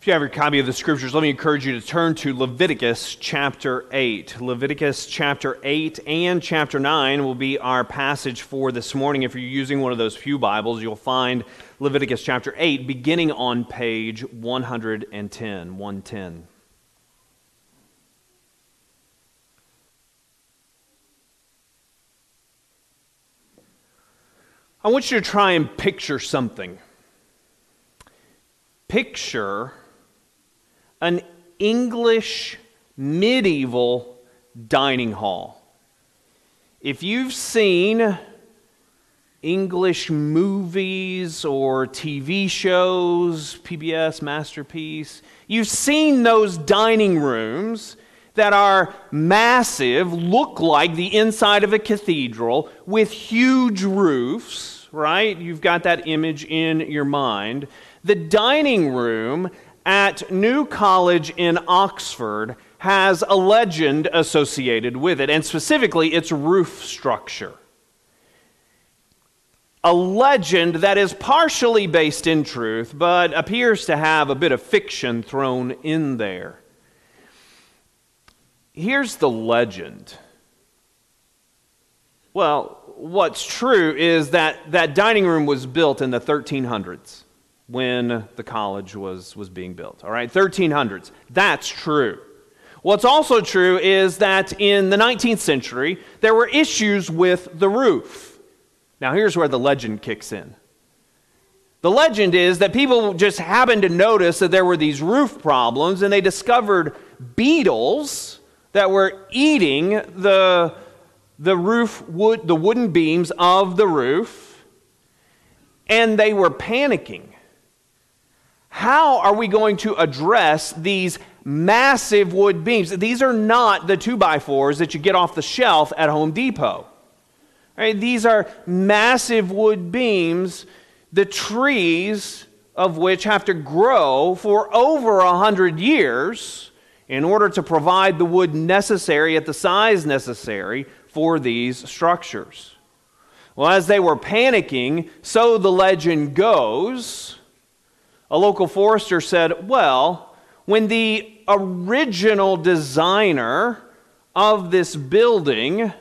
If you have your copy of the scriptures, let me encourage you to turn to Leviticus chapter 8. Leviticus chapter 8 and chapter 9 will be our passage for this morning. If you're using one of those few Bibles, you'll find Leviticus chapter 8 beginning on page 110. 110. I want you to try and picture something. Picture an English medieval dining hall. If you've seen English movies or TV shows, PBS, Masterpiece, you've seen those dining rooms that are massive, look like the inside of a cathedral with huge roofs, right? You've got that image in your mind. The dining room at New College in Oxford has a legend associated with it, and specifically its roof structure. A legend that is partially based in truth, but appears to have a bit of fiction thrown in there. Here's the legend. Well, what's true is that that dining room was built in the 1300s when the college was, was being built. All right, 1300s. That's true. What's also true is that in the 19th century, there were issues with the roof. Now, here's where the legend kicks in. The legend is that people just happened to notice that there were these roof problems, and they discovered beetles that were eating the, the roof wood, the wooden beams of the roof, and they were panicking how are we going to address these massive wood beams? These are not the 2 by 4s that you get off the shelf at Home Depot. Right? These are massive wood beams, the trees of which have to grow for over a hundred years in order to provide the wood necessary at the size necessary for these structures. Well, as they were panicking, so the legend goes, a local forester said, Well, when the original designer of this building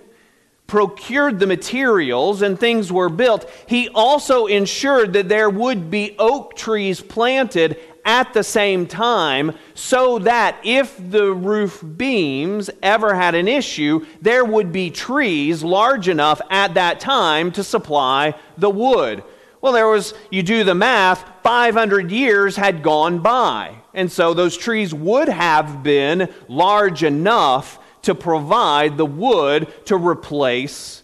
procured the materials and things were built, he also ensured that there would be oak trees planted at the same time so that if the roof beams ever had an issue, there would be trees large enough at that time to supply the wood. Well, there was, you do the math, 500 years had gone by. And so those trees would have been large enough to provide the wood to replace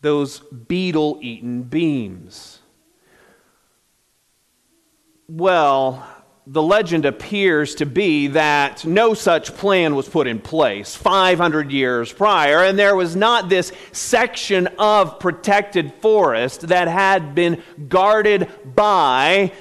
those beetle eaten beams. Well, the legend appears to be that no such plan was put in place 500 years prior, and there was not this section of protected forest that had been guarded by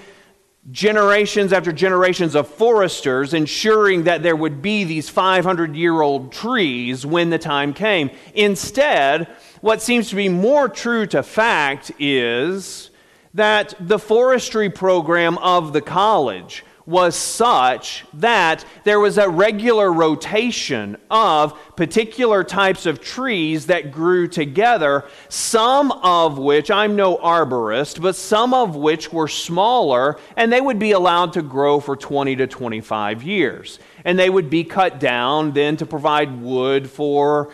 generations after generations of foresters, ensuring that there would be these 500 year old trees when the time came. Instead, what seems to be more true to fact is that the forestry program of the college was such that there was a regular rotation of particular types of trees that grew together, some of which, I'm no arborist, but some of which were smaller, and they would be allowed to grow for 20 to 25 years. And they would be cut down then to provide wood for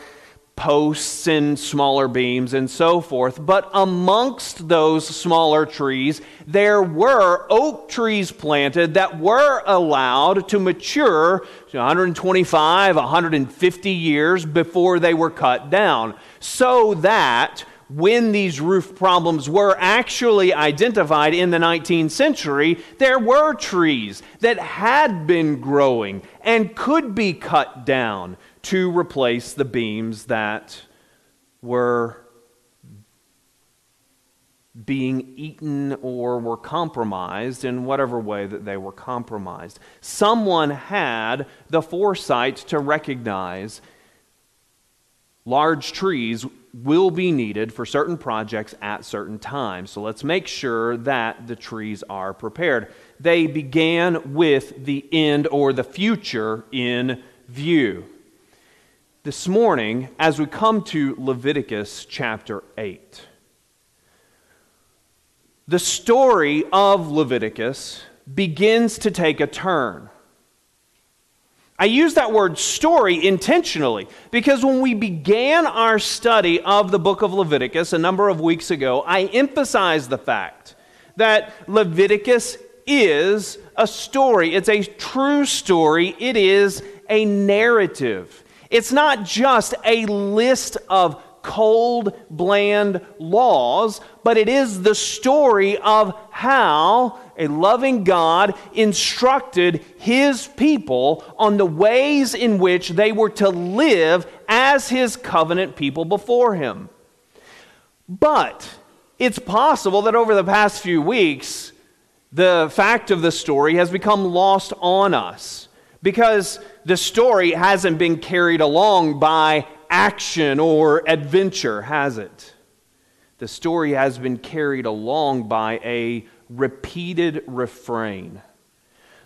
posts and smaller beams and so forth. But amongst those smaller trees, there were oak trees planted that were allowed to mature 125, 150 years before they were cut down. So that when these roof problems were actually identified in the 19th century, there were trees that had been growing and could be cut down to replace the beams that were being eaten or were compromised in whatever way that they were compromised. Someone had the foresight to recognize large trees will be needed for certain projects at certain times. So let's make sure that the trees are prepared. they began with the end or the future in view. This morning, as we come to Leviticus chapter 8, the story of Leviticus begins to take a turn. I use that word story intentionally because when we began our study of the book of Leviticus a number of weeks ago, I emphasized the fact that Leviticus is a story. It's a true story, it is a narrative. It's not just a list of cold, bland laws, but it is the story of how a loving God instructed his people on the ways in which they were to live as his covenant people before him. But it's possible that over the past few weeks, the fact of the story has become lost on us because the story hasn't been carried along by action or adventure, has it? The story has been carried along by a repeated refrain.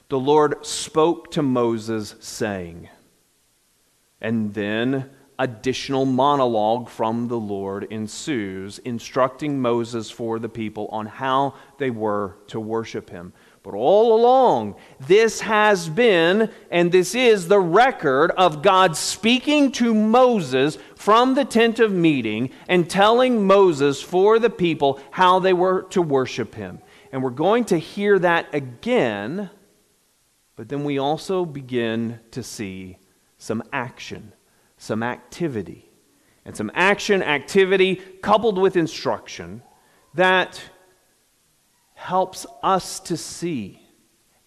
The Lord spoke to Moses, saying, and then additional monologue from the Lord ensues, instructing Moses for the people on how they were to worship him. But all along, this has been, and this is the record of God speaking to Moses from the tent of meeting and telling Moses for the people how they were to worship him. And we're going to hear that again, but then we also begin to see some action, some activity. And some action, activity coupled with instruction that helps us to see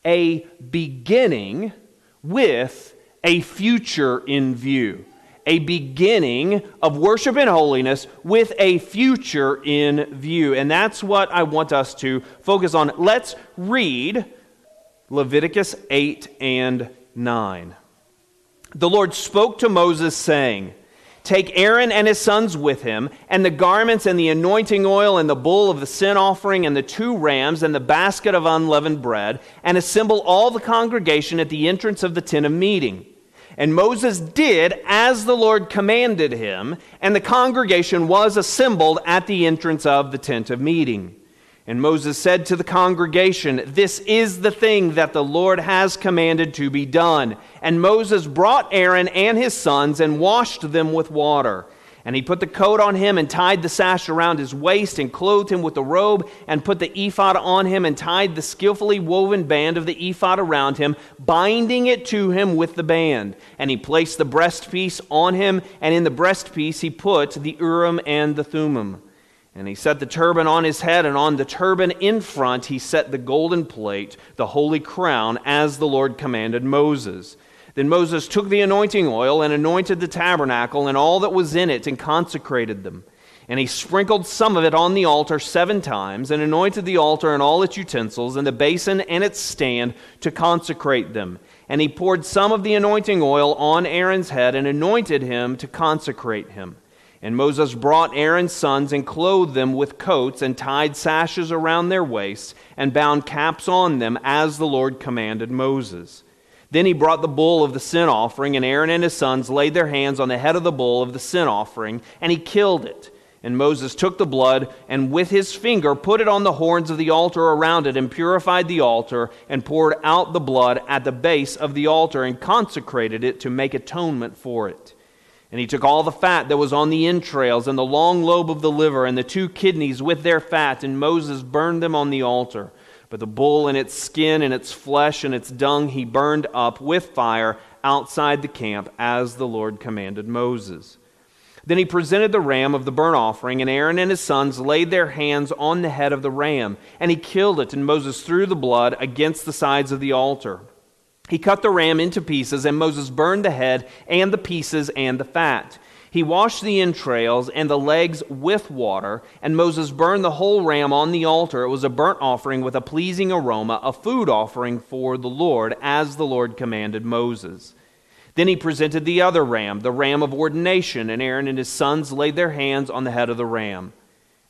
a beginning with a future in view. A beginning of worship and holiness with a future in view. And that's what I want us to focus on. Let's read Leviticus 8 and 9. The Lord spoke to Moses, saying, Take Aaron and his sons with him, and the garments and the anointing oil and the bull of the sin offering and the two rams and the basket of unleavened bread, and assemble all the congregation at the entrance of the tent of meeting. And Moses did as the Lord commanded him, and the congregation was assembled at the entrance of the tent of meeting. And Moses said to the congregation, This is the thing that the Lord has commanded to be done. And Moses brought Aaron and his sons and washed them with water. And he put the coat on him and tied the sash around his waist and clothed him with the robe and put the ephod on him and tied the skillfully woven band of the ephod around him, binding it to him with the band. And he placed the breastpiece on him, and in the breastpiece he put the Urim and the Thummim. And he set the turban on his head, and on the turban in front he set the golden plate, the holy crown, as the Lord commanded Moses. Then Moses took the anointing oil and anointed the tabernacle and all that was in it, and consecrated them. And he sprinkled some of it on the altar seven times, and anointed the altar and all its utensils, and the basin and its stand, to consecrate them. And he poured some of the anointing oil on Aaron's head, and anointed him to consecrate him. And Moses brought Aaron's sons and clothed them with coats and tied sashes around their waists and bound caps on them as the Lord commanded Moses. Then he brought the bull of the sin offering, and Aaron and his sons laid their hands on the head of the bull of the sin offering, and he killed it. And Moses took the blood and with his finger put it on the horns of the altar around it, and purified the altar, and poured out the blood at the base of the altar, and consecrated it to make atonement for it. And he took all the fat that was on the entrails, and the long lobe of the liver, and the two kidneys with their fat, and Moses burned them on the altar. But the bull and its skin, and its flesh, and its dung he burned up with fire outside the camp, as the Lord commanded Moses. Then he presented the ram of the burnt offering, and Aaron and his sons laid their hands on the head of the ram, and he killed it, and Moses threw the blood against the sides of the altar. He cut the ram into pieces, and Moses burned the head and the pieces and the fat. He washed the entrails and the legs with water, and Moses burned the whole ram on the altar. It was a burnt offering with a pleasing aroma, a food offering for the Lord, as the Lord commanded Moses. Then he presented the other ram, the ram of ordination, and Aaron and his sons laid their hands on the head of the ram.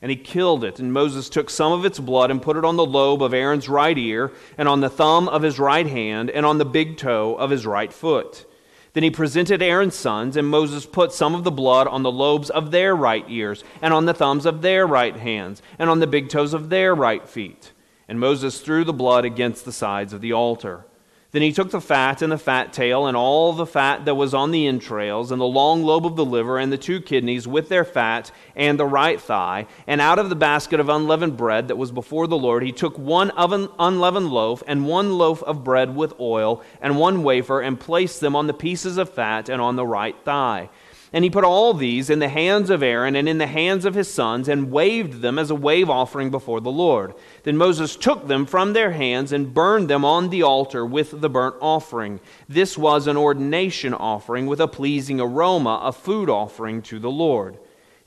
And he killed it. And Moses took some of its blood and put it on the lobe of Aaron's right ear, and on the thumb of his right hand, and on the big toe of his right foot. Then he presented Aaron's sons, and Moses put some of the blood on the lobes of their right ears, and on the thumbs of their right hands, and on the big toes of their right feet. And Moses threw the blood against the sides of the altar. Then he took the fat and the fat tail and all the fat that was on the entrails and the long lobe of the liver and the two kidneys with their fat and the right thigh. And out of the basket of unleavened bread that was before the Lord, he took one unleavened loaf and one loaf of bread with oil and one wafer and placed them on the pieces of fat and on the right thigh. And he put all these in the hands of Aaron and in the hands of his sons, and waved them as a wave offering before the Lord. Then Moses took them from their hands and burned them on the altar with the burnt offering. This was an ordination offering with a pleasing aroma, a food offering to the Lord.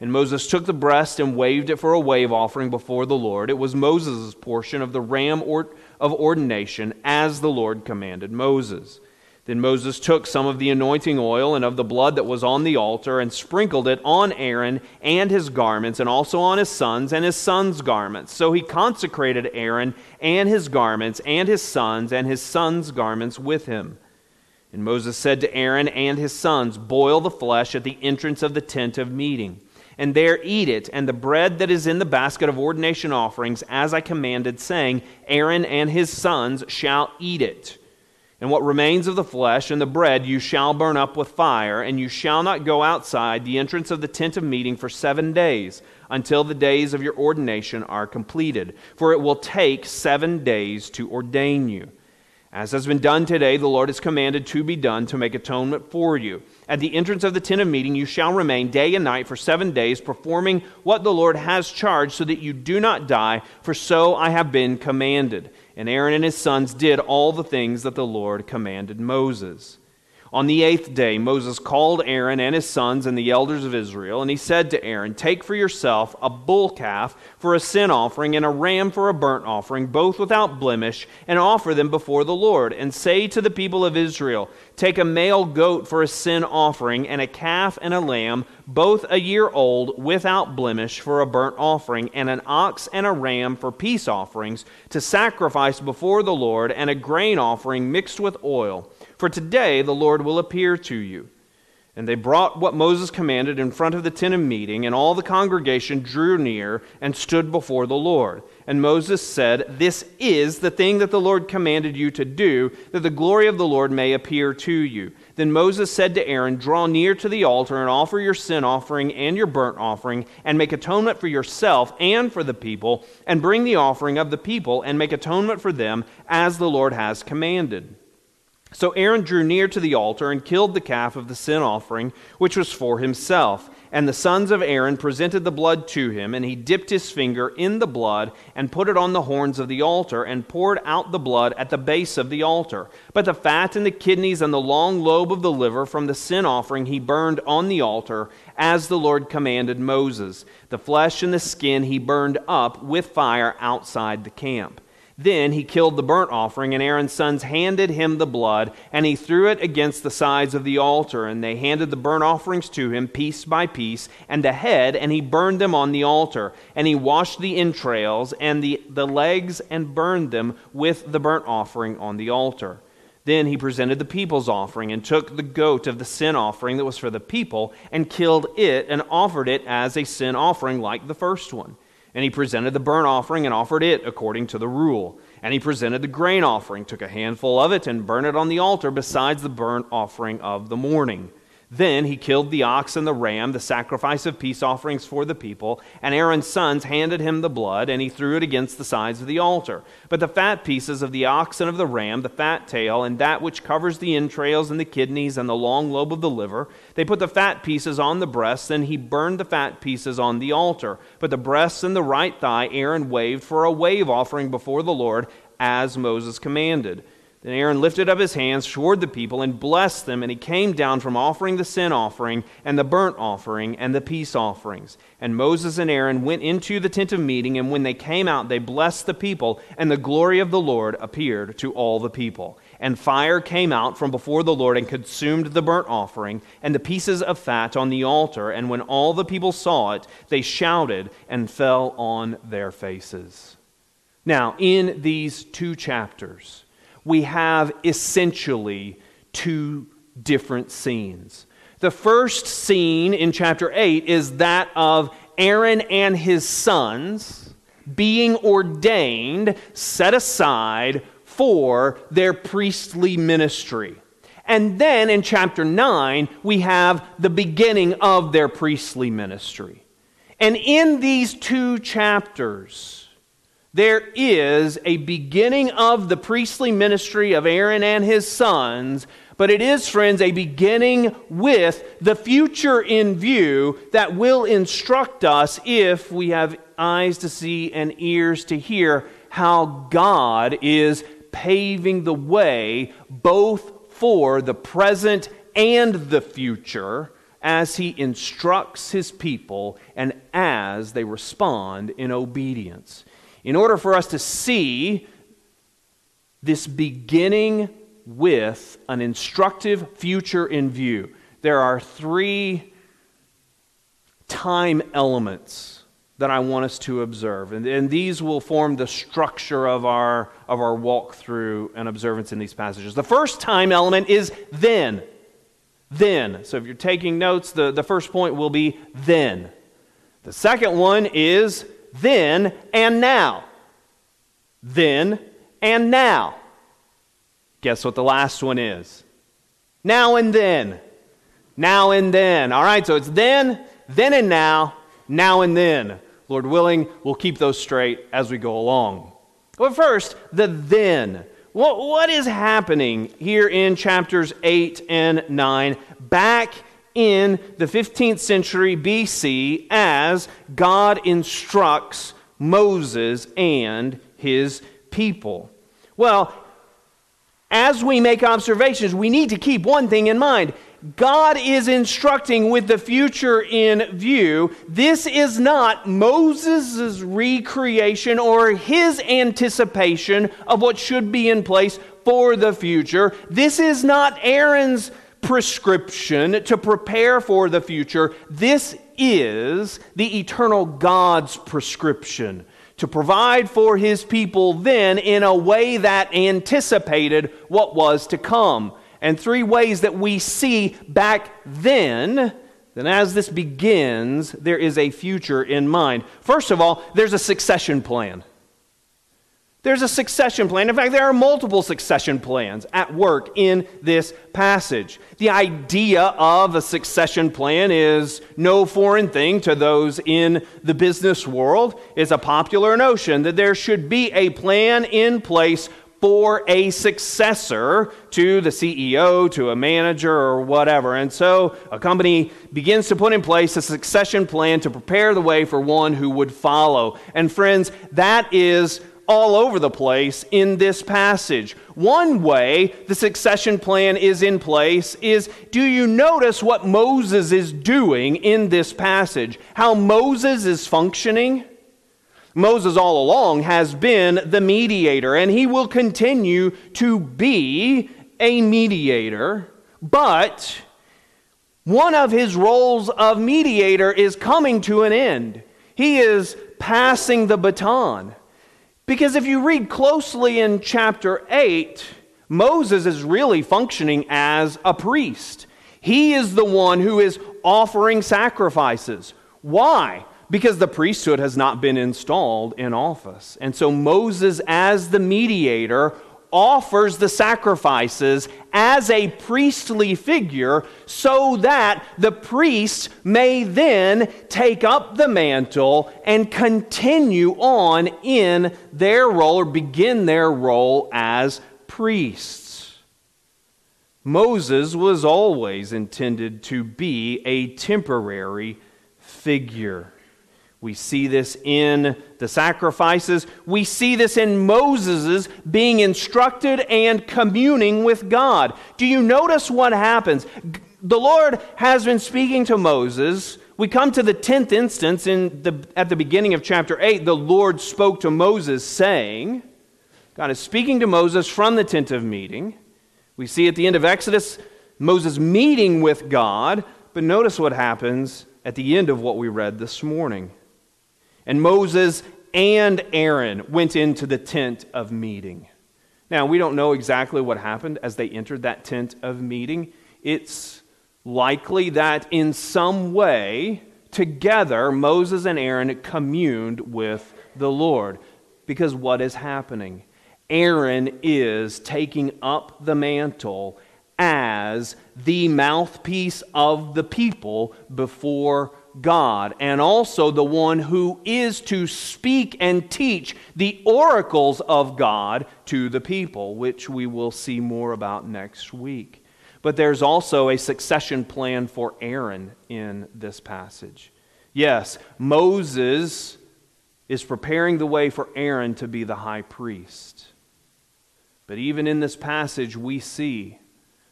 And Moses took the breast and waved it for a wave offering before the Lord. It was Moses' portion of the ram of ordination, as the Lord commanded Moses. Then Moses took some of the anointing oil and of the blood that was on the altar and sprinkled it on Aaron and his garments, and also on his sons and his sons' garments. So he consecrated Aaron and his garments, and his sons and his sons' garments with him. And Moses said to Aaron and his sons, Boil the flesh at the entrance of the tent of meeting, and there eat it, and the bread that is in the basket of ordination offerings, as I commanded, saying, Aaron and his sons shall eat it. And what remains of the flesh and the bread you shall burn up with fire, and you shall not go outside the entrance of the tent of meeting for seven days, until the days of your ordination are completed. For it will take seven days to ordain you. As has been done today, the Lord has commanded to be done to make atonement for you. At the entrance of the tent of meeting, you shall remain day and night for seven days, performing what the Lord has charged, so that you do not die, for so I have been commanded. And Aaron and his sons did all the things that the Lord commanded Moses. On the eighth day, Moses called Aaron and his sons and the elders of Israel, and he said to Aaron, Take for yourself a bull calf for a sin offering and a ram for a burnt offering, both without blemish, and offer them before the Lord. And say to the people of Israel, Take a male goat for a sin offering, and a calf and a lamb, both a year old, without blemish, for a burnt offering, and an ox and a ram for peace offerings, to sacrifice before the Lord, and a grain offering mixed with oil. For today the Lord will appear to you. And they brought what Moses commanded in front of the tent of meeting, and all the congregation drew near and stood before the Lord. And Moses said, This is the thing that the Lord commanded you to do, that the glory of the Lord may appear to you. Then Moses said to Aaron, Draw near to the altar and offer your sin offering and your burnt offering, and make atonement for yourself and for the people, and bring the offering of the people, and make atonement for them, as the Lord has commanded. So Aaron drew near to the altar and killed the calf of the sin offering, which was for himself. And the sons of Aaron presented the blood to him, and he dipped his finger in the blood and put it on the horns of the altar and poured out the blood at the base of the altar. But the fat and the kidneys and the long lobe of the liver from the sin offering he burned on the altar, as the Lord commanded Moses. The flesh and the skin he burned up with fire outside the camp. Then he killed the burnt offering, and Aaron's sons handed him the blood, and he threw it against the sides of the altar. And they handed the burnt offerings to him, piece by piece, and the head, and he burned them on the altar. And he washed the entrails and the, the legs, and burned them with the burnt offering on the altar. Then he presented the people's offering, and took the goat of the sin offering that was for the people, and killed it, and offered it as a sin offering like the first one. And he presented the burnt offering and offered it according to the rule. And he presented the grain offering, took a handful of it, and burned it on the altar besides the burnt offering of the morning. Then he killed the ox and the ram, the sacrifice of peace offerings for the people, and Aaron's sons handed him the blood, and he threw it against the sides of the altar. But the fat pieces of the ox and of the ram, the fat tail, and that which covers the entrails and the kidneys and the long lobe of the liver, they put the fat pieces on the breasts, and he burned the fat pieces on the altar. But the breasts and the right thigh Aaron waved for a wave offering before the Lord, as Moses commanded. Then Aaron lifted up his hands toward the people and blessed them, and he came down from offering the sin offering and the burnt offering and the peace offerings. And Moses and Aaron went into the tent of meeting, and when they came out, they blessed the people, and the glory of the Lord appeared to all the people. And fire came out from before the Lord and consumed the burnt offering and the pieces of fat on the altar. And when all the people saw it, they shouted and fell on their faces. Now, in these two chapters, we have essentially two different scenes. The first scene in chapter 8 is that of Aaron and his sons being ordained, set aside for their priestly ministry. And then in chapter 9, we have the beginning of their priestly ministry. And in these two chapters, there is a beginning of the priestly ministry of Aaron and his sons, but it is, friends, a beginning with the future in view that will instruct us if we have eyes to see and ears to hear how God is paving the way both for the present and the future as he instructs his people and as they respond in obedience. In order for us to see this beginning with an instructive future in view, there are three time elements that I want us to observe. And, and these will form the structure of our, of our walk through and observance in these passages. The first time element is then. Then. So if you're taking notes, the, the first point will be then. The second one is then and now. Then and now. Guess what the last one is? Now and then. Now and then. All right, so it's then, then and now, now and then. Lord willing, we'll keep those straight as we go along. But first, the then. What, what is happening here in chapters 8 and 9 back in the 15th century BC as God instructs Moses and his people? Well, as we make observations, we need to keep one thing in mind. God is instructing with the future in view. This is not Moses' recreation or his anticipation of what should be in place for the future. This is not Aaron's prescription to prepare for the future. This is the eternal God's prescription to provide for his people then in a way that anticipated what was to come and three ways that we see back then, then as this begins, there is a future in mind. First of all, there's a succession plan. There's a succession plan. In fact, there are multiple succession plans at work in this passage. The idea of a succession plan is no foreign thing to those in the business world. It's a popular notion that there should be a plan in place for a successor to the CEO, to a manager, or whatever. And so a company begins to put in place a succession plan to prepare the way for one who would follow. And friends, that is all over the place in this passage. One way the succession plan is in place is do you notice what Moses is doing in this passage? How Moses is functioning? Moses, all along, has been the mediator, and he will continue to be a mediator, but one of his roles of mediator is coming to an end. He is passing the baton. Because if you read closely in chapter 8, Moses is really functioning as a priest. He is the one who is offering sacrifices. Why? because the priesthood has not been installed in office. And so Moses, as the mediator, offers the sacrifices as a priestly figure so that the priest may then take up the mantle and continue on in their role or begin their role as priests. Moses was always intended to be a temporary figure. We see this in the sacrifices. We see this in Moses' being instructed and communing with God. Do you notice what happens? The Lord has been speaking to Moses. We come to the 10th instance in the, at the beginning of chapter 8. The Lord spoke to Moses, saying, God is speaking to Moses from the tent of meeting. We see at the end of Exodus Moses meeting with God, but notice what happens at the end of what we read this morning. And Moses and Aaron went into the tent of meeting. Now, we don't know exactly what happened as they entered that tent of meeting. It's likely that in some way, together, Moses and Aaron communed with the Lord. Because what is happening? Aaron is taking up the mantle as the mouthpiece of the people before God, and also the one who is to speak and teach the oracles of God to the people, which we will see more about next week. But there's also a succession plan for Aaron in this passage. Yes, Moses is preparing the way for Aaron to be the high priest. But even in this passage, we see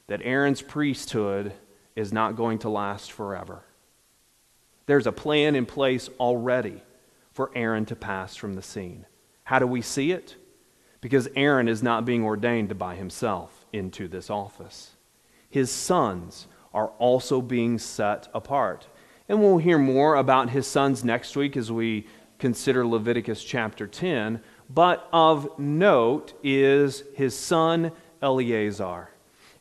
that Aaron's priesthood is not going to last forever. There's a plan in place already for Aaron to pass from the scene. How do we see it? Because Aaron is not being ordained by himself into this office. His sons are also being set apart. And we'll hear more about his sons next week as we consider Leviticus chapter 10. But of note is his son Eleazar.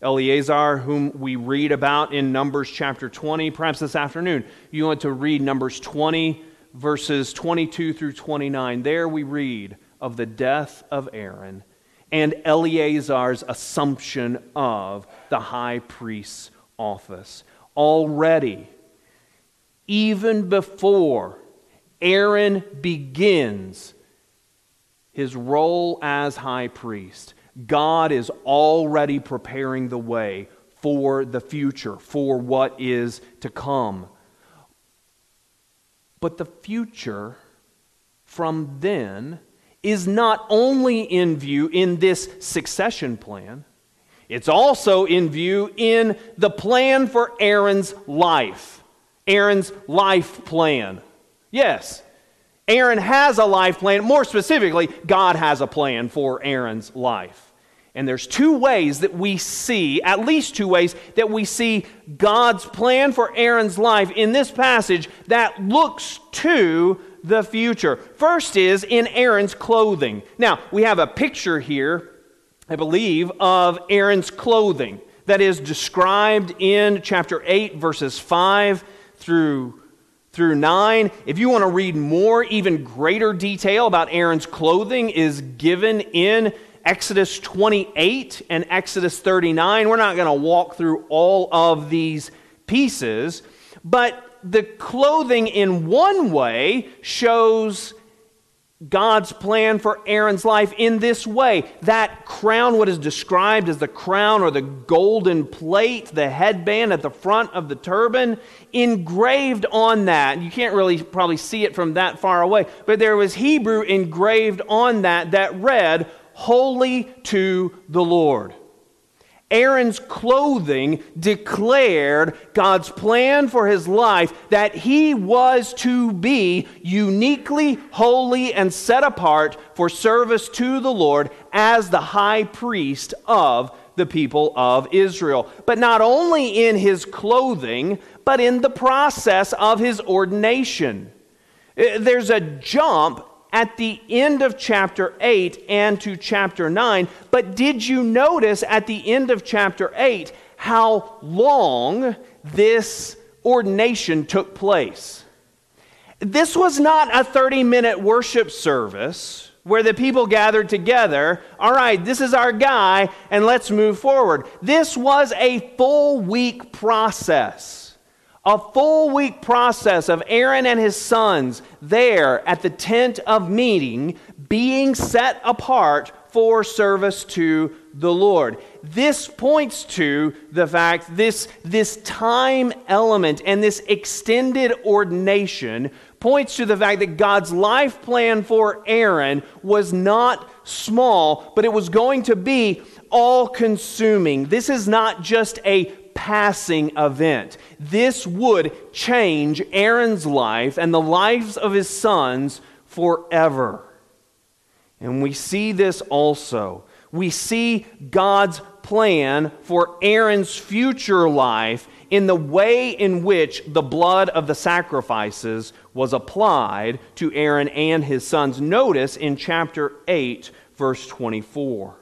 Eleazar, whom we read about in Numbers chapter 20, perhaps this afternoon. You want to read Numbers 20, verses 22 through 29. There we read of the death of Aaron and Eleazar's assumption of the high priest's office. Already, even before Aaron begins his role as high priest, God is already preparing the way for the future, for what is to come. But the future from then is not only in view in this succession plan, it's also in view in the plan for Aaron's life. Aaron's life plan. Yes, Aaron has a life plan. More specifically, God has a plan for Aaron's life. And there's two ways that we see, at least two ways, that we see God's plan for Aaron's life in this passage that looks to the future. First is in Aaron's clothing. Now, we have a picture here, I believe, of Aaron's clothing that is described in chapter 8, verses 5 through through 9. If you want to read more, even greater detail about Aaron's clothing is given in Exodus 28 and Exodus 39. We're not going to walk through all of these pieces, but the clothing in one way shows God's plan for Aaron's life in this way. That crown, what is described as the crown or the golden plate, the headband at the front of the turban, engraved on that. You can't really probably see it from that far away, but there was Hebrew engraved on that that read, Holy to the Lord. Aaron's clothing declared God's plan for his life that he was to be uniquely holy and set apart for service to the Lord as the high priest of the people of Israel. But not only in his clothing, but in the process of his ordination. Uh, there's a jump at the end of chapter 8 and to chapter 9. But did you notice at the end of chapter 8 how long this ordination took place? This was not a 30 minute worship service where the people gathered together. All right, this is our guy, and let's move forward. This was a full week process a full week process of Aaron and his sons there at the tent of meeting being set apart for service to the Lord. This points to the fact this, this time element and this extended ordination points to the fact that God's life plan for Aaron was not small, but it was going to be all consuming. This is not just a passing event. This would change Aaron's life and the lives of his sons forever. And we see this also We see God's plan for Aaron's future life in the way in which the blood of the sacrifices was applied to Aaron and his sons. Notice in chapter 8, verse 24.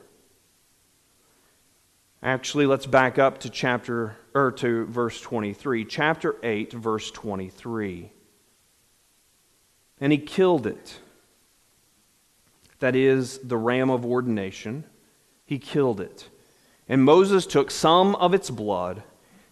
Actually, let's back up to chapter or to verse 23. Chapter 8, verse 23. And he killed it. That is the ram of ordination. He killed it. And Moses took some of its blood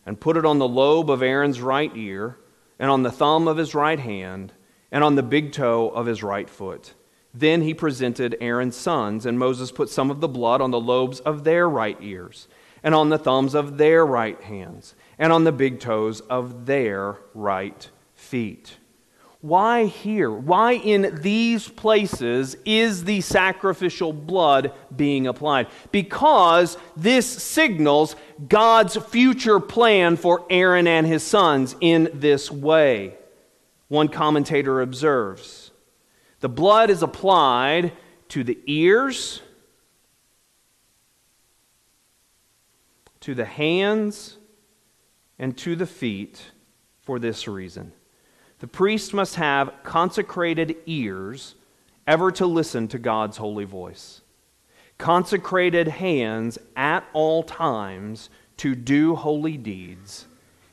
and put it on the lobe of Aaron's right ear, and on the thumb of his right hand, and on the big toe of his right foot. Then he presented Aaron's sons, and Moses put some of the blood on the lobes of their right ears, and on the thumbs of their right hands, and on the big toes of their right feet. Why here? Why in these places is the sacrificial blood being applied? Because this signals God's future plan for Aaron and his sons in this way. One commentator observes the blood is applied to the ears, to the hands, and to the feet for this reason. The priest must have consecrated ears ever to listen to God's holy voice, consecrated hands at all times to do holy deeds,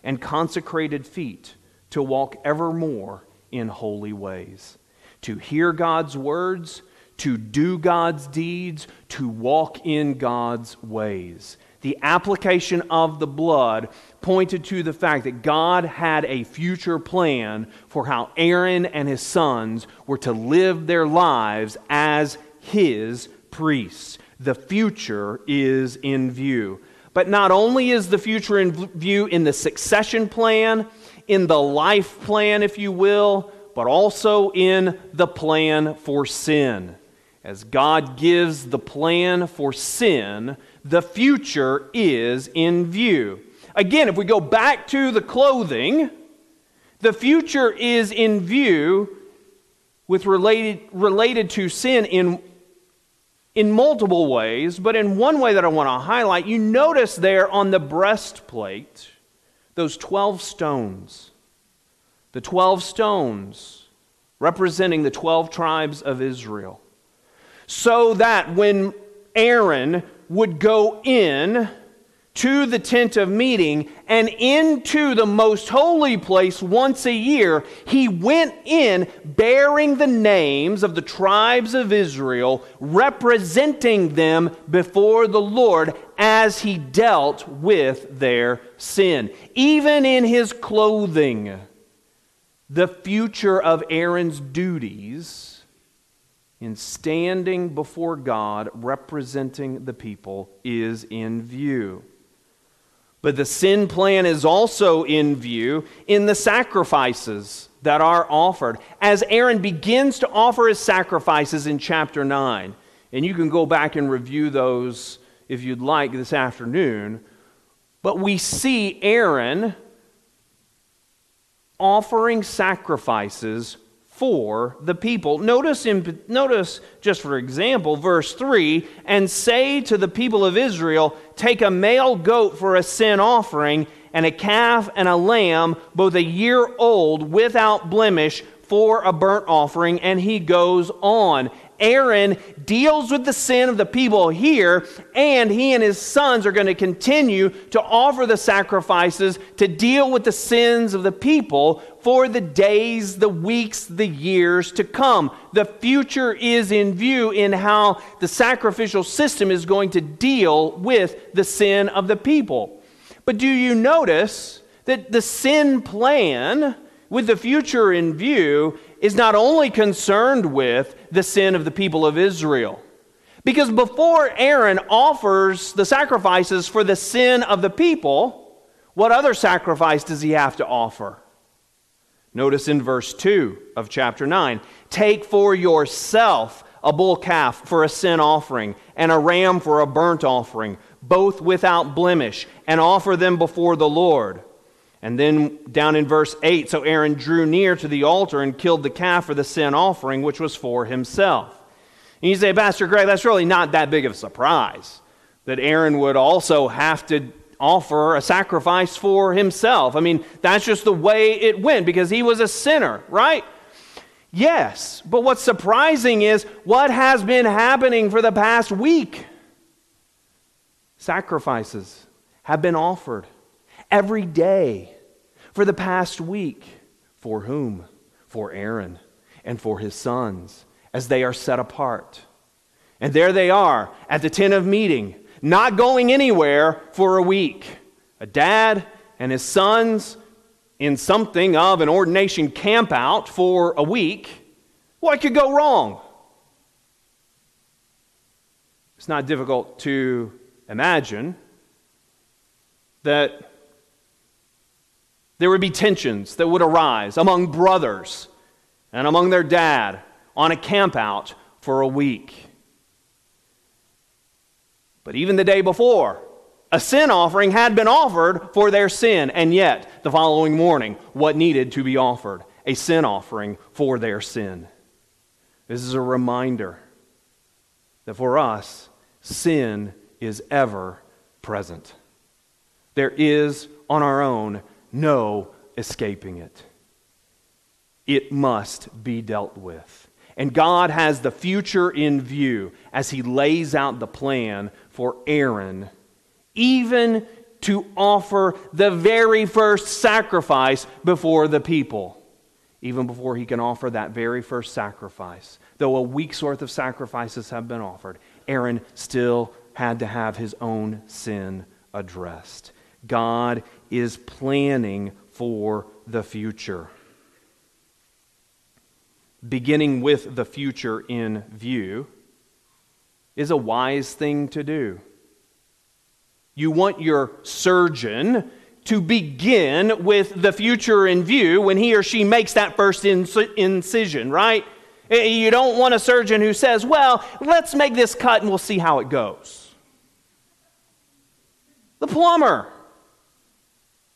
and consecrated feet to walk evermore in holy ways, to hear God's words, to do God's deeds, to walk in God's ways the application of the blood pointed to the fact that God had a future plan for how Aaron and his sons were to live their lives as his priests. The future is in view. But not only is the future in view in the succession plan, in the life plan, if you will, but also in the plan for sin. As God gives the plan for sin, the future is in view. Again, if we go back to the clothing, the future is in view with related, related to sin in, in multiple ways, but in one way that I want to highlight, you notice there on the breastplate those 12 stones. The 12 stones representing the 12 tribes of Israel. So that when Aaron would go in to the tent of meeting and into the most holy place once a year, he went in bearing the names of the tribes of Israel, representing them before the Lord as he dealt with their sin. Even in his clothing, the future of Aaron's duties in standing before God representing the people is in view. But the sin plan is also in view in the sacrifices that are offered. As Aaron begins to offer his sacrifices in chapter 9, and you can go back and review those if you'd like this afternoon, but we see Aaron offering sacrifices for the people. Notice, in, notice, just for example, verse 3 and say to the people of Israel, Take a male goat for a sin offering, and a calf and a lamb, both a year old, without blemish, for a burnt offering. And he goes on. Aaron deals with the sin of the people here, and he and his sons are going to continue to offer the sacrifices to deal with the sins of the people for the days, the weeks, the years to come. The future is in view in how the sacrificial system is going to deal with the sin of the people. But do you notice that the sin plan with the future in view is not only concerned with the sin of the people of Israel. Because before Aaron offers the sacrifices for the sin of the people, what other sacrifice does he have to offer? Notice in verse 2 of chapter 9 Take for yourself a bull calf for a sin offering, and a ram for a burnt offering, both without blemish, and offer them before the Lord. And then down in verse 8 so Aaron drew near to the altar and killed the calf for the sin offering, which was for himself. And you say, Pastor Greg, that's really not that big of a surprise that Aaron would also have to offer a sacrifice for himself. I mean, that's just the way it went because he was a sinner, right? Yes, but what's surprising is what has been happening for the past week. Sacrifices have been offered every day for the past week. For whom? For Aaron and for his sons as they are set apart. And there they are at the tent of meeting, not going anywhere for a week. A dad and his sons in something of an ordination campout for a week what could go wrong? It's not difficult to imagine that there would be tensions that would arise among brothers and among their dad on a campout for a week. But even the day before, a sin offering had been offered for their sin, and yet the following morning, what needed to be offered? A sin offering for their sin. This is a reminder that for us, sin is ever present. There is, on our own, no escaping it. It must be dealt with. And God has the future in view as He lays out the plan for Aaron, even to offer the very first sacrifice before the people even before he can offer that very first sacrifice. Though a week's worth of sacrifices have been offered, Aaron still had to have his own sin addressed. God is planning for the future. Beginning with the future in view is a wise thing to do. You want your surgeon to begin with the future in view when he or she makes that first incision, right? Eh, you don't want a surgeon who says, well, let's make this cut and we'll see how it goes. The plumber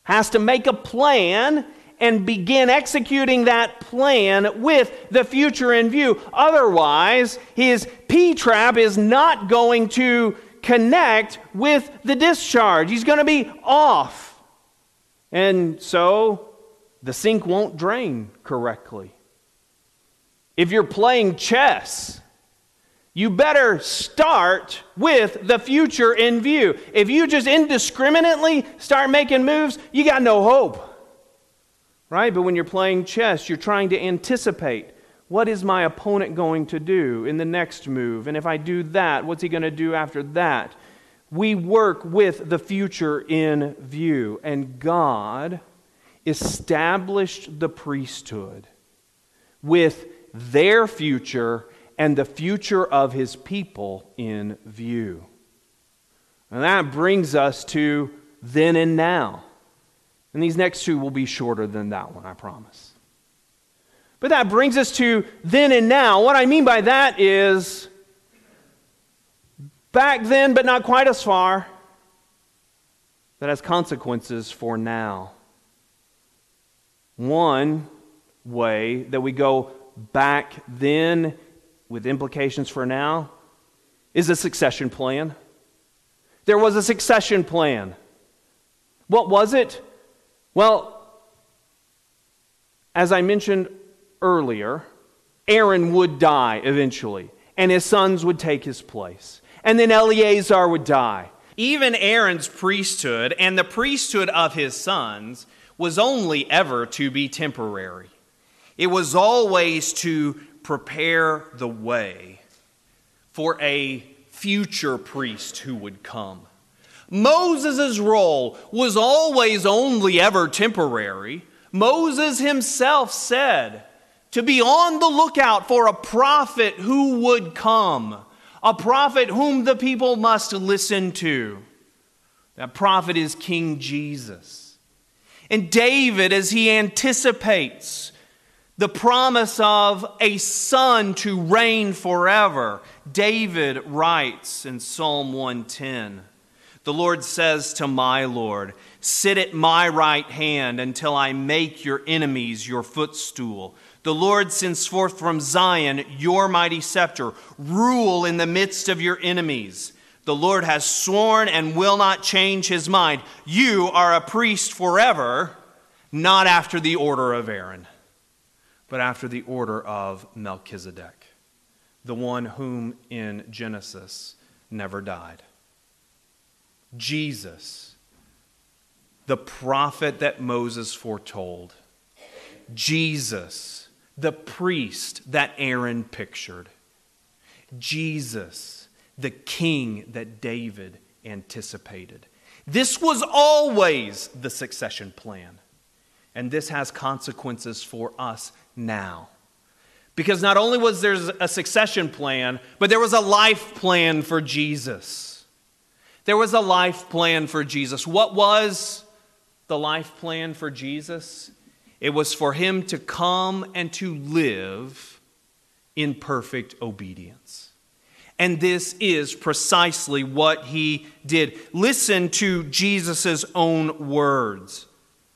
has to make a plan and begin executing that plan with the future in view. Otherwise, his P trap is not going to connect with the discharge. He's going to be off. And so the sink won't drain correctly. If you're playing chess, you better start with the future in view. If you just indiscriminately start making moves, you got no hope. Right? But when you're playing chess, you're trying to anticipate what is my opponent going to do in the next move? And if I do that, what's he going to do after that? we work with the future in view. And God established the priesthood with their future and the future of his people in view. And that brings us to then and now. And these next two will be shorter than that one, I promise. But that brings us to then and now. What I mean by that is back then, but not quite as far, that has consequences for now. One way that we go back then with implications for now is a succession plan. There was a succession plan. What was it? Well, as I mentioned earlier, Aaron would die eventually, and his sons would take his place and then Eleazar would die. Even Aaron's priesthood and the priesthood of his sons was only ever to be temporary. It was always to prepare the way for a future priest who would come. Moses' role was always only ever temporary. Moses himself said to be on the lookout for a prophet who would come a prophet whom the people must listen to. That prophet is King Jesus. And David, as he anticipates the promise of a son to reign forever, David writes in Psalm 110 The Lord says to my Lord, Sit at my right hand until I make your enemies your footstool. The Lord sends forth from Zion your mighty scepter. Rule in the midst of your enemies. The Lord has sworn and will not change his mind. You are a priest forever, not after the order of Aaron, but after the order of Melchizedek, the one whom in Genesis never died. Jesus, the prophet that Moses foretold. Jesus, the priest that Aaron pictured. Jesus, the king that David anticipated. This was always the succession plan. And this has consequences for us now. Because not only was there a succession plan, but there was a life plan for Jesus. There was a life plan for Jesus. What was the life plan for Jesus? It was for him to come and to live in perfect obedience. And this is precisely what he did. Listen to Jesus' own words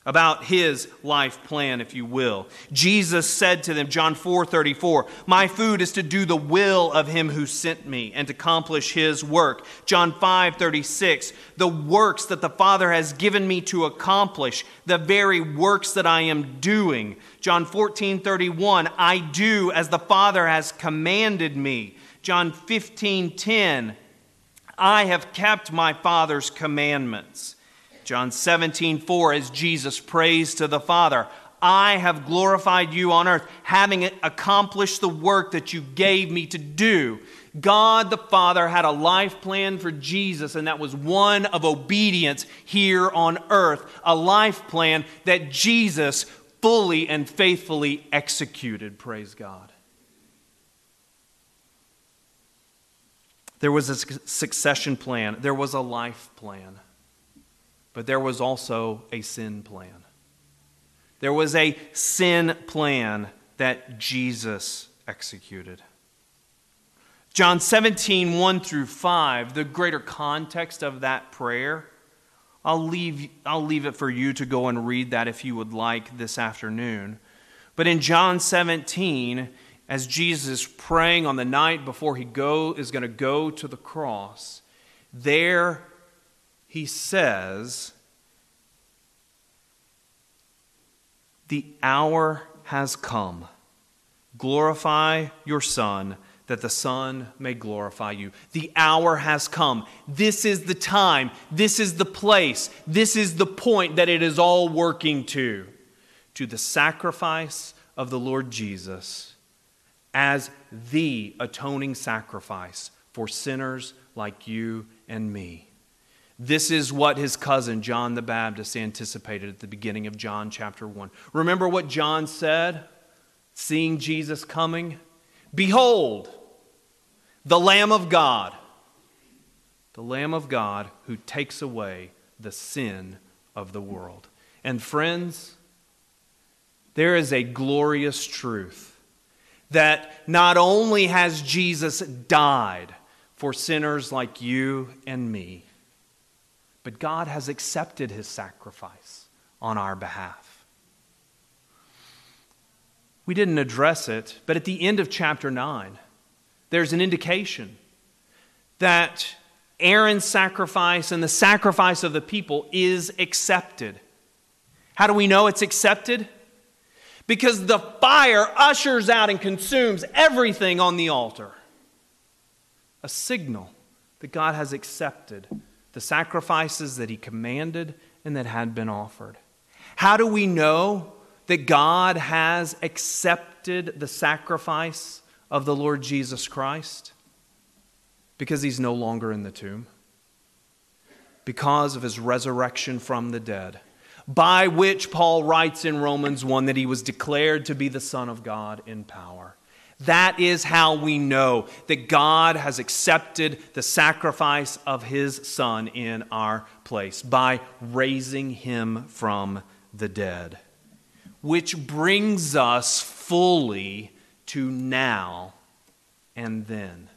about his life plan, if you will. Jesus said to them, John 4 34, My food is to do the will of him who sent me and to accomplish his work. John 5 36, The works that the Father has given me to accomplish, the very works that I am doing. John 14 31, I do as the Father has commanded me. John 15 10, I have kept my Father's commandments. John 17 4, as Jesus prays to the Father, I have glorified you on earth, having accomplished the work that you gave me to do. God the Father had a life plan for Jesus, and that was one of obedience here on earth, a life plan that Jesus fully and faithfully executed. Praise God. There was a succession plan, there was a life plan, but there was also a sin plan. There was a sin plan that Jesus executed. John 17, 1 through 5, the greater context of that prayer, I'll leave, I'll leave it for you to go and read that if you would like this afternoon. But in John 17, as Jesus praying on the night before he go, is going to go to the cross, there he says, The hour has come. Glorify your Son, that the Son may glorify you. The hour has come. This is the time. This is the place. This is the point that it is all working to to the sacrifice of the Lord Jesus as the atoning sacrifice for sinners like you and me. This is what his cousin John the Baptist anticipated at the beginning of John chapter 1. Remember what John said, seeing Jesus coming? Behold, the Lamb of God, the Lamb of God who takes away the sin of the world. And friends, there is a glorious truth that not only has Jesus died for sinners like you and me, but God has accepted his sacrifice on our behalf. We didn't address it, but at the end of chapter 9, there's an indication that Aaron's sacrifice and the sacrifice of the people is accepted. How do we know it's accepted? because the fire ushers out and consumes everything on the altar. A signal that God has accepted the sacrifices that He commanded and that had been offered. How do we know that God has accepted the sacrifice of the Lord Jesus Christ? Because He's no longer in the tomb, because of His resurrection from the dead by which Paul writes in Romans 1 that he was declared to be the Son of God in power. That is how we know that God has accepted the sacrifice of his Son in our place by raising him from the dead. Which brings us fully to now and then.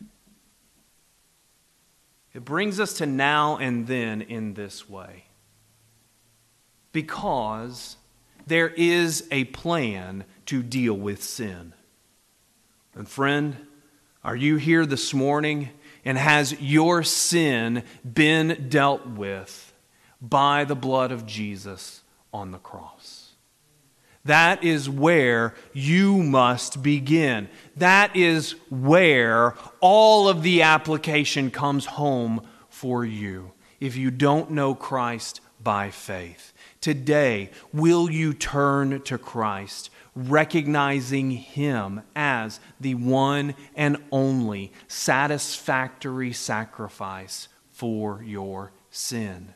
It brings us to now and then in this way because there is a plan to deal with sin. And friend, are you here this morning and has your sin been dealt with by the blood of Jesus on the cross? That is where you must begin. That is where all of the application comes home for you if you don't know Christ by faith. Today, will you turn to Christ, recognizing Him as the one and only satisfactory sacrifice for your sin?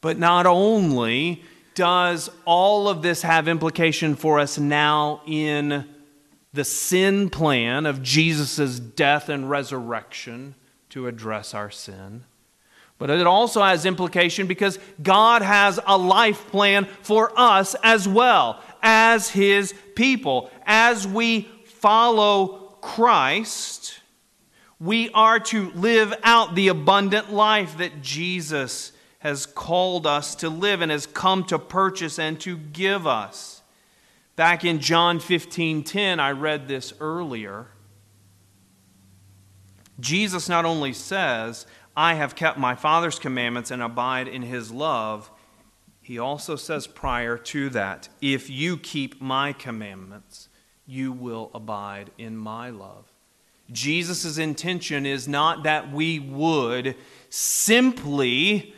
But not only does all of this have implication for us now in the sin plan of Jesus' death and resurrection to address our sin? But it also has implication because God has a life plan for us as well, as His people. As we follow Christ, we are to live out the abundant life that Jesus has called us to live and has come to purchase and to give us. Back in John 15:10, I read this earlier. Jesus not only says, I have kept my Father's commandments and abide in his love, he also says prior to that, if you keep my commandments, you will abide in my love. Jesus' intention is not that we would simply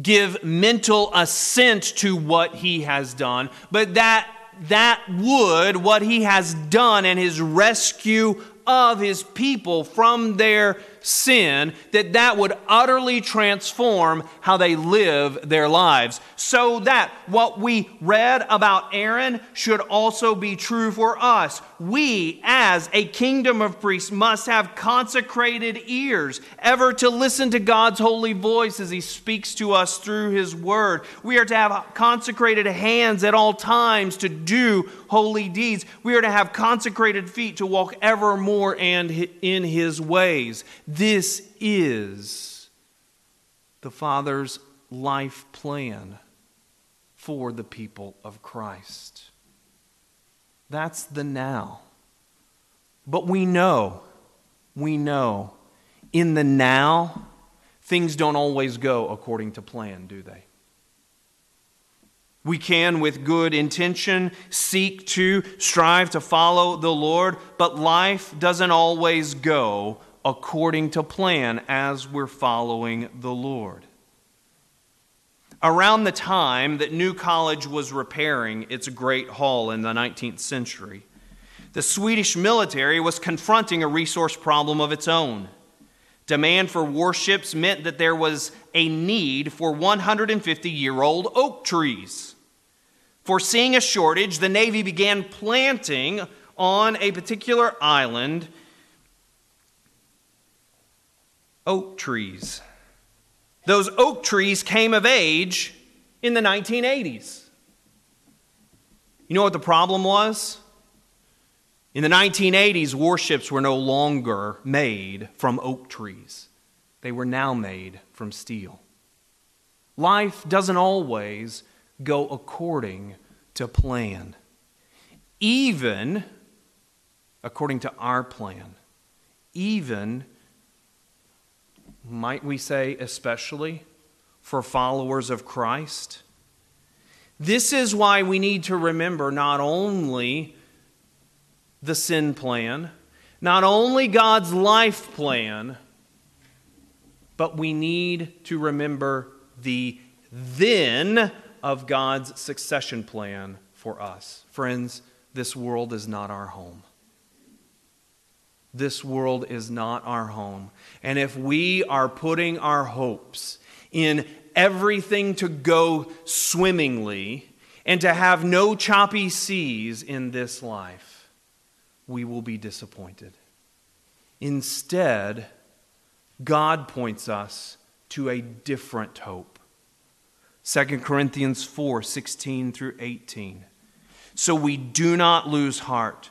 give mental assent to what he has done, but that that would, what he has done and his rescue of his people from their sin, that that would utterly transform how they live their lives. So that what we read about Aaron should also be true for us. We, as a kingdom of priests, must have consecrated ears, ever to listen to God's holy voice as he speaks to us through his word. We are to have consecrated hands at all times to do holy deeds. We are to have consecrated feet to walk evermore and in his ways. This is the Father's life plan for the people of Christ. That's the now. But we know, we know, in the now, things don't always go according to plan, do they? We can, with good intention, seek to strive to follow the Lord, but life doesn't always go according to plan as we're following the Lord. Around the time that New College was repairing its great hall in the 19th century, the Swedish military was confronting a resource problem of its own. Demand for warships meant that there was a need for 150 year old oak trees. Foreseeing a shortage, the Navy began planting on a particular island oak trees. Those oak trees came of age in the 1980s. You know what the problem was? In the 1980s, warships were no longer made from oak trees, they were now made from steel. Life doesn't always go according to plan, even according to our plan, even, might we say, especially for followers of Christ. This is why we need to remember not only the sin plan, not only God's life plan, but we need to remember the then of God's succession plan for us. Friends, this world is not our home. This world is not our home. And if we are putting our hopes in everything to go swimmingly and to have no choppy seas in this life, we will be disappointed. Instead, God points us to a different hope 2 Corinthians 4 16 through 18. So we do not lose heart.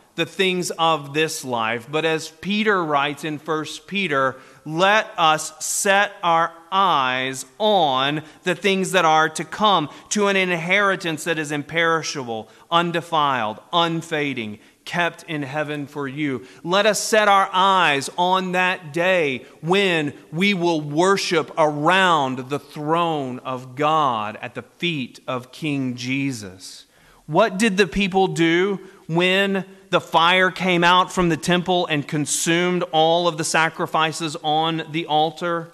the things of this life, but as Peter writes in 1 Peter, let us set our eyes on the things that are to come, to an inheritance that is imperishable, undefiled, unfading kept in heaven for you. Let us set our eyes on that day when we will worship around the throne of God at the feet of King Jesus. What did the people do when the fire came out from the temple and consumed all of the sacrifices on the altar?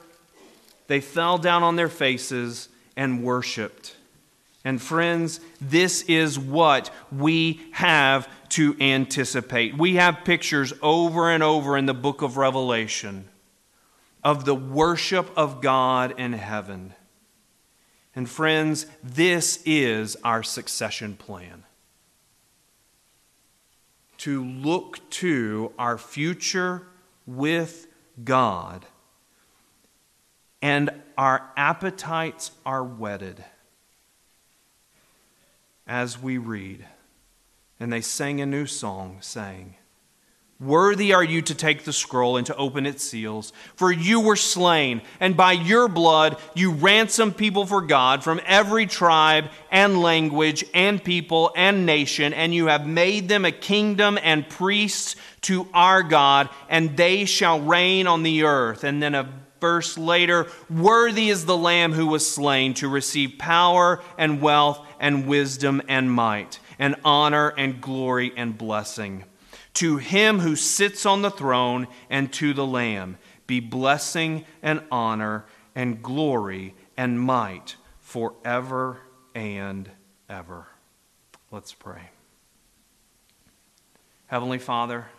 They fell down on their faces and worshiped. And friends, this is what we have to anticipate. We have pictures over and over in the book of Revelation of the worship of God in heaven. And friends, this is our succession plan. To look to our future with God, and our appetites are whetted as we read. And they sang a new song, saying, Worthy are you to take the scroll and to open its seals, for you were slain, and by your blood you ransomed people for God from every tribe and language and people and nation, and you have made them a kingdom and priests to our God, and they shall reign on the earth. And then a verse later, worthy is the Lamb who was slain to receive power and wealth and wisdom and might and honor and glory and blessing. To him who sits on the throne and to the Lamb be blessing and honor and glory and might forever and ever. Let's pray. Heavenly Father,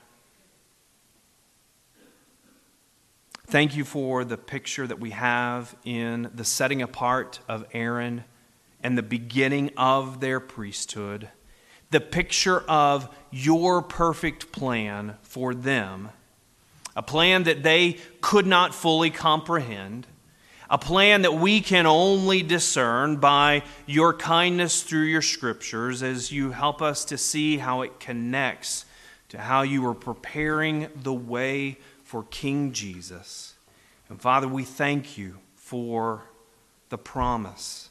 thank you for the picture that we have in the setting apart of Aaron and the beginning of their priesthood the picture of your perfect plan for them, a plan that they could not fully comprehend, a plan that we can only discern by your kindness through your scriptures as you help us to see how it connects to how you are preparing the way for King Jesus. And Father, we thank you for the promise.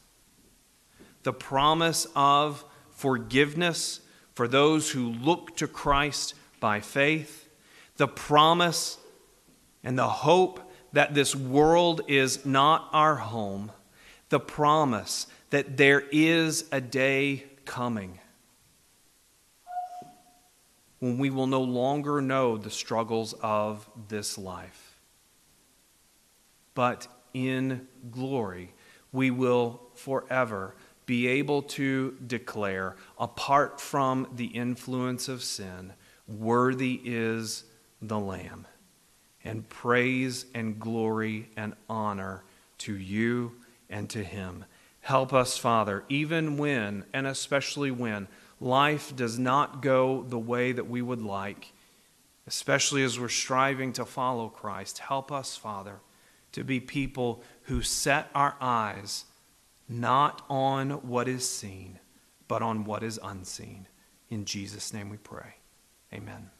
The promise of forgiveness for those who look to Christ by faith, the promise and the hope that this world is not our home, the promise that there is a day coming when we will no longer know the struggles of this life. But in glory, we will forever be able to declare, apart from the influence of sin, worthy is the Lamb. And praise and glory and honor to you and to him. Help us, Father, even when, and especially when, life does not go the way that we would like, especially as we're striving to follow Christ. Help us, Father, to be people who set our eyes not on what is seen, but on what is unseen. In Jesus' name we pray. Amen.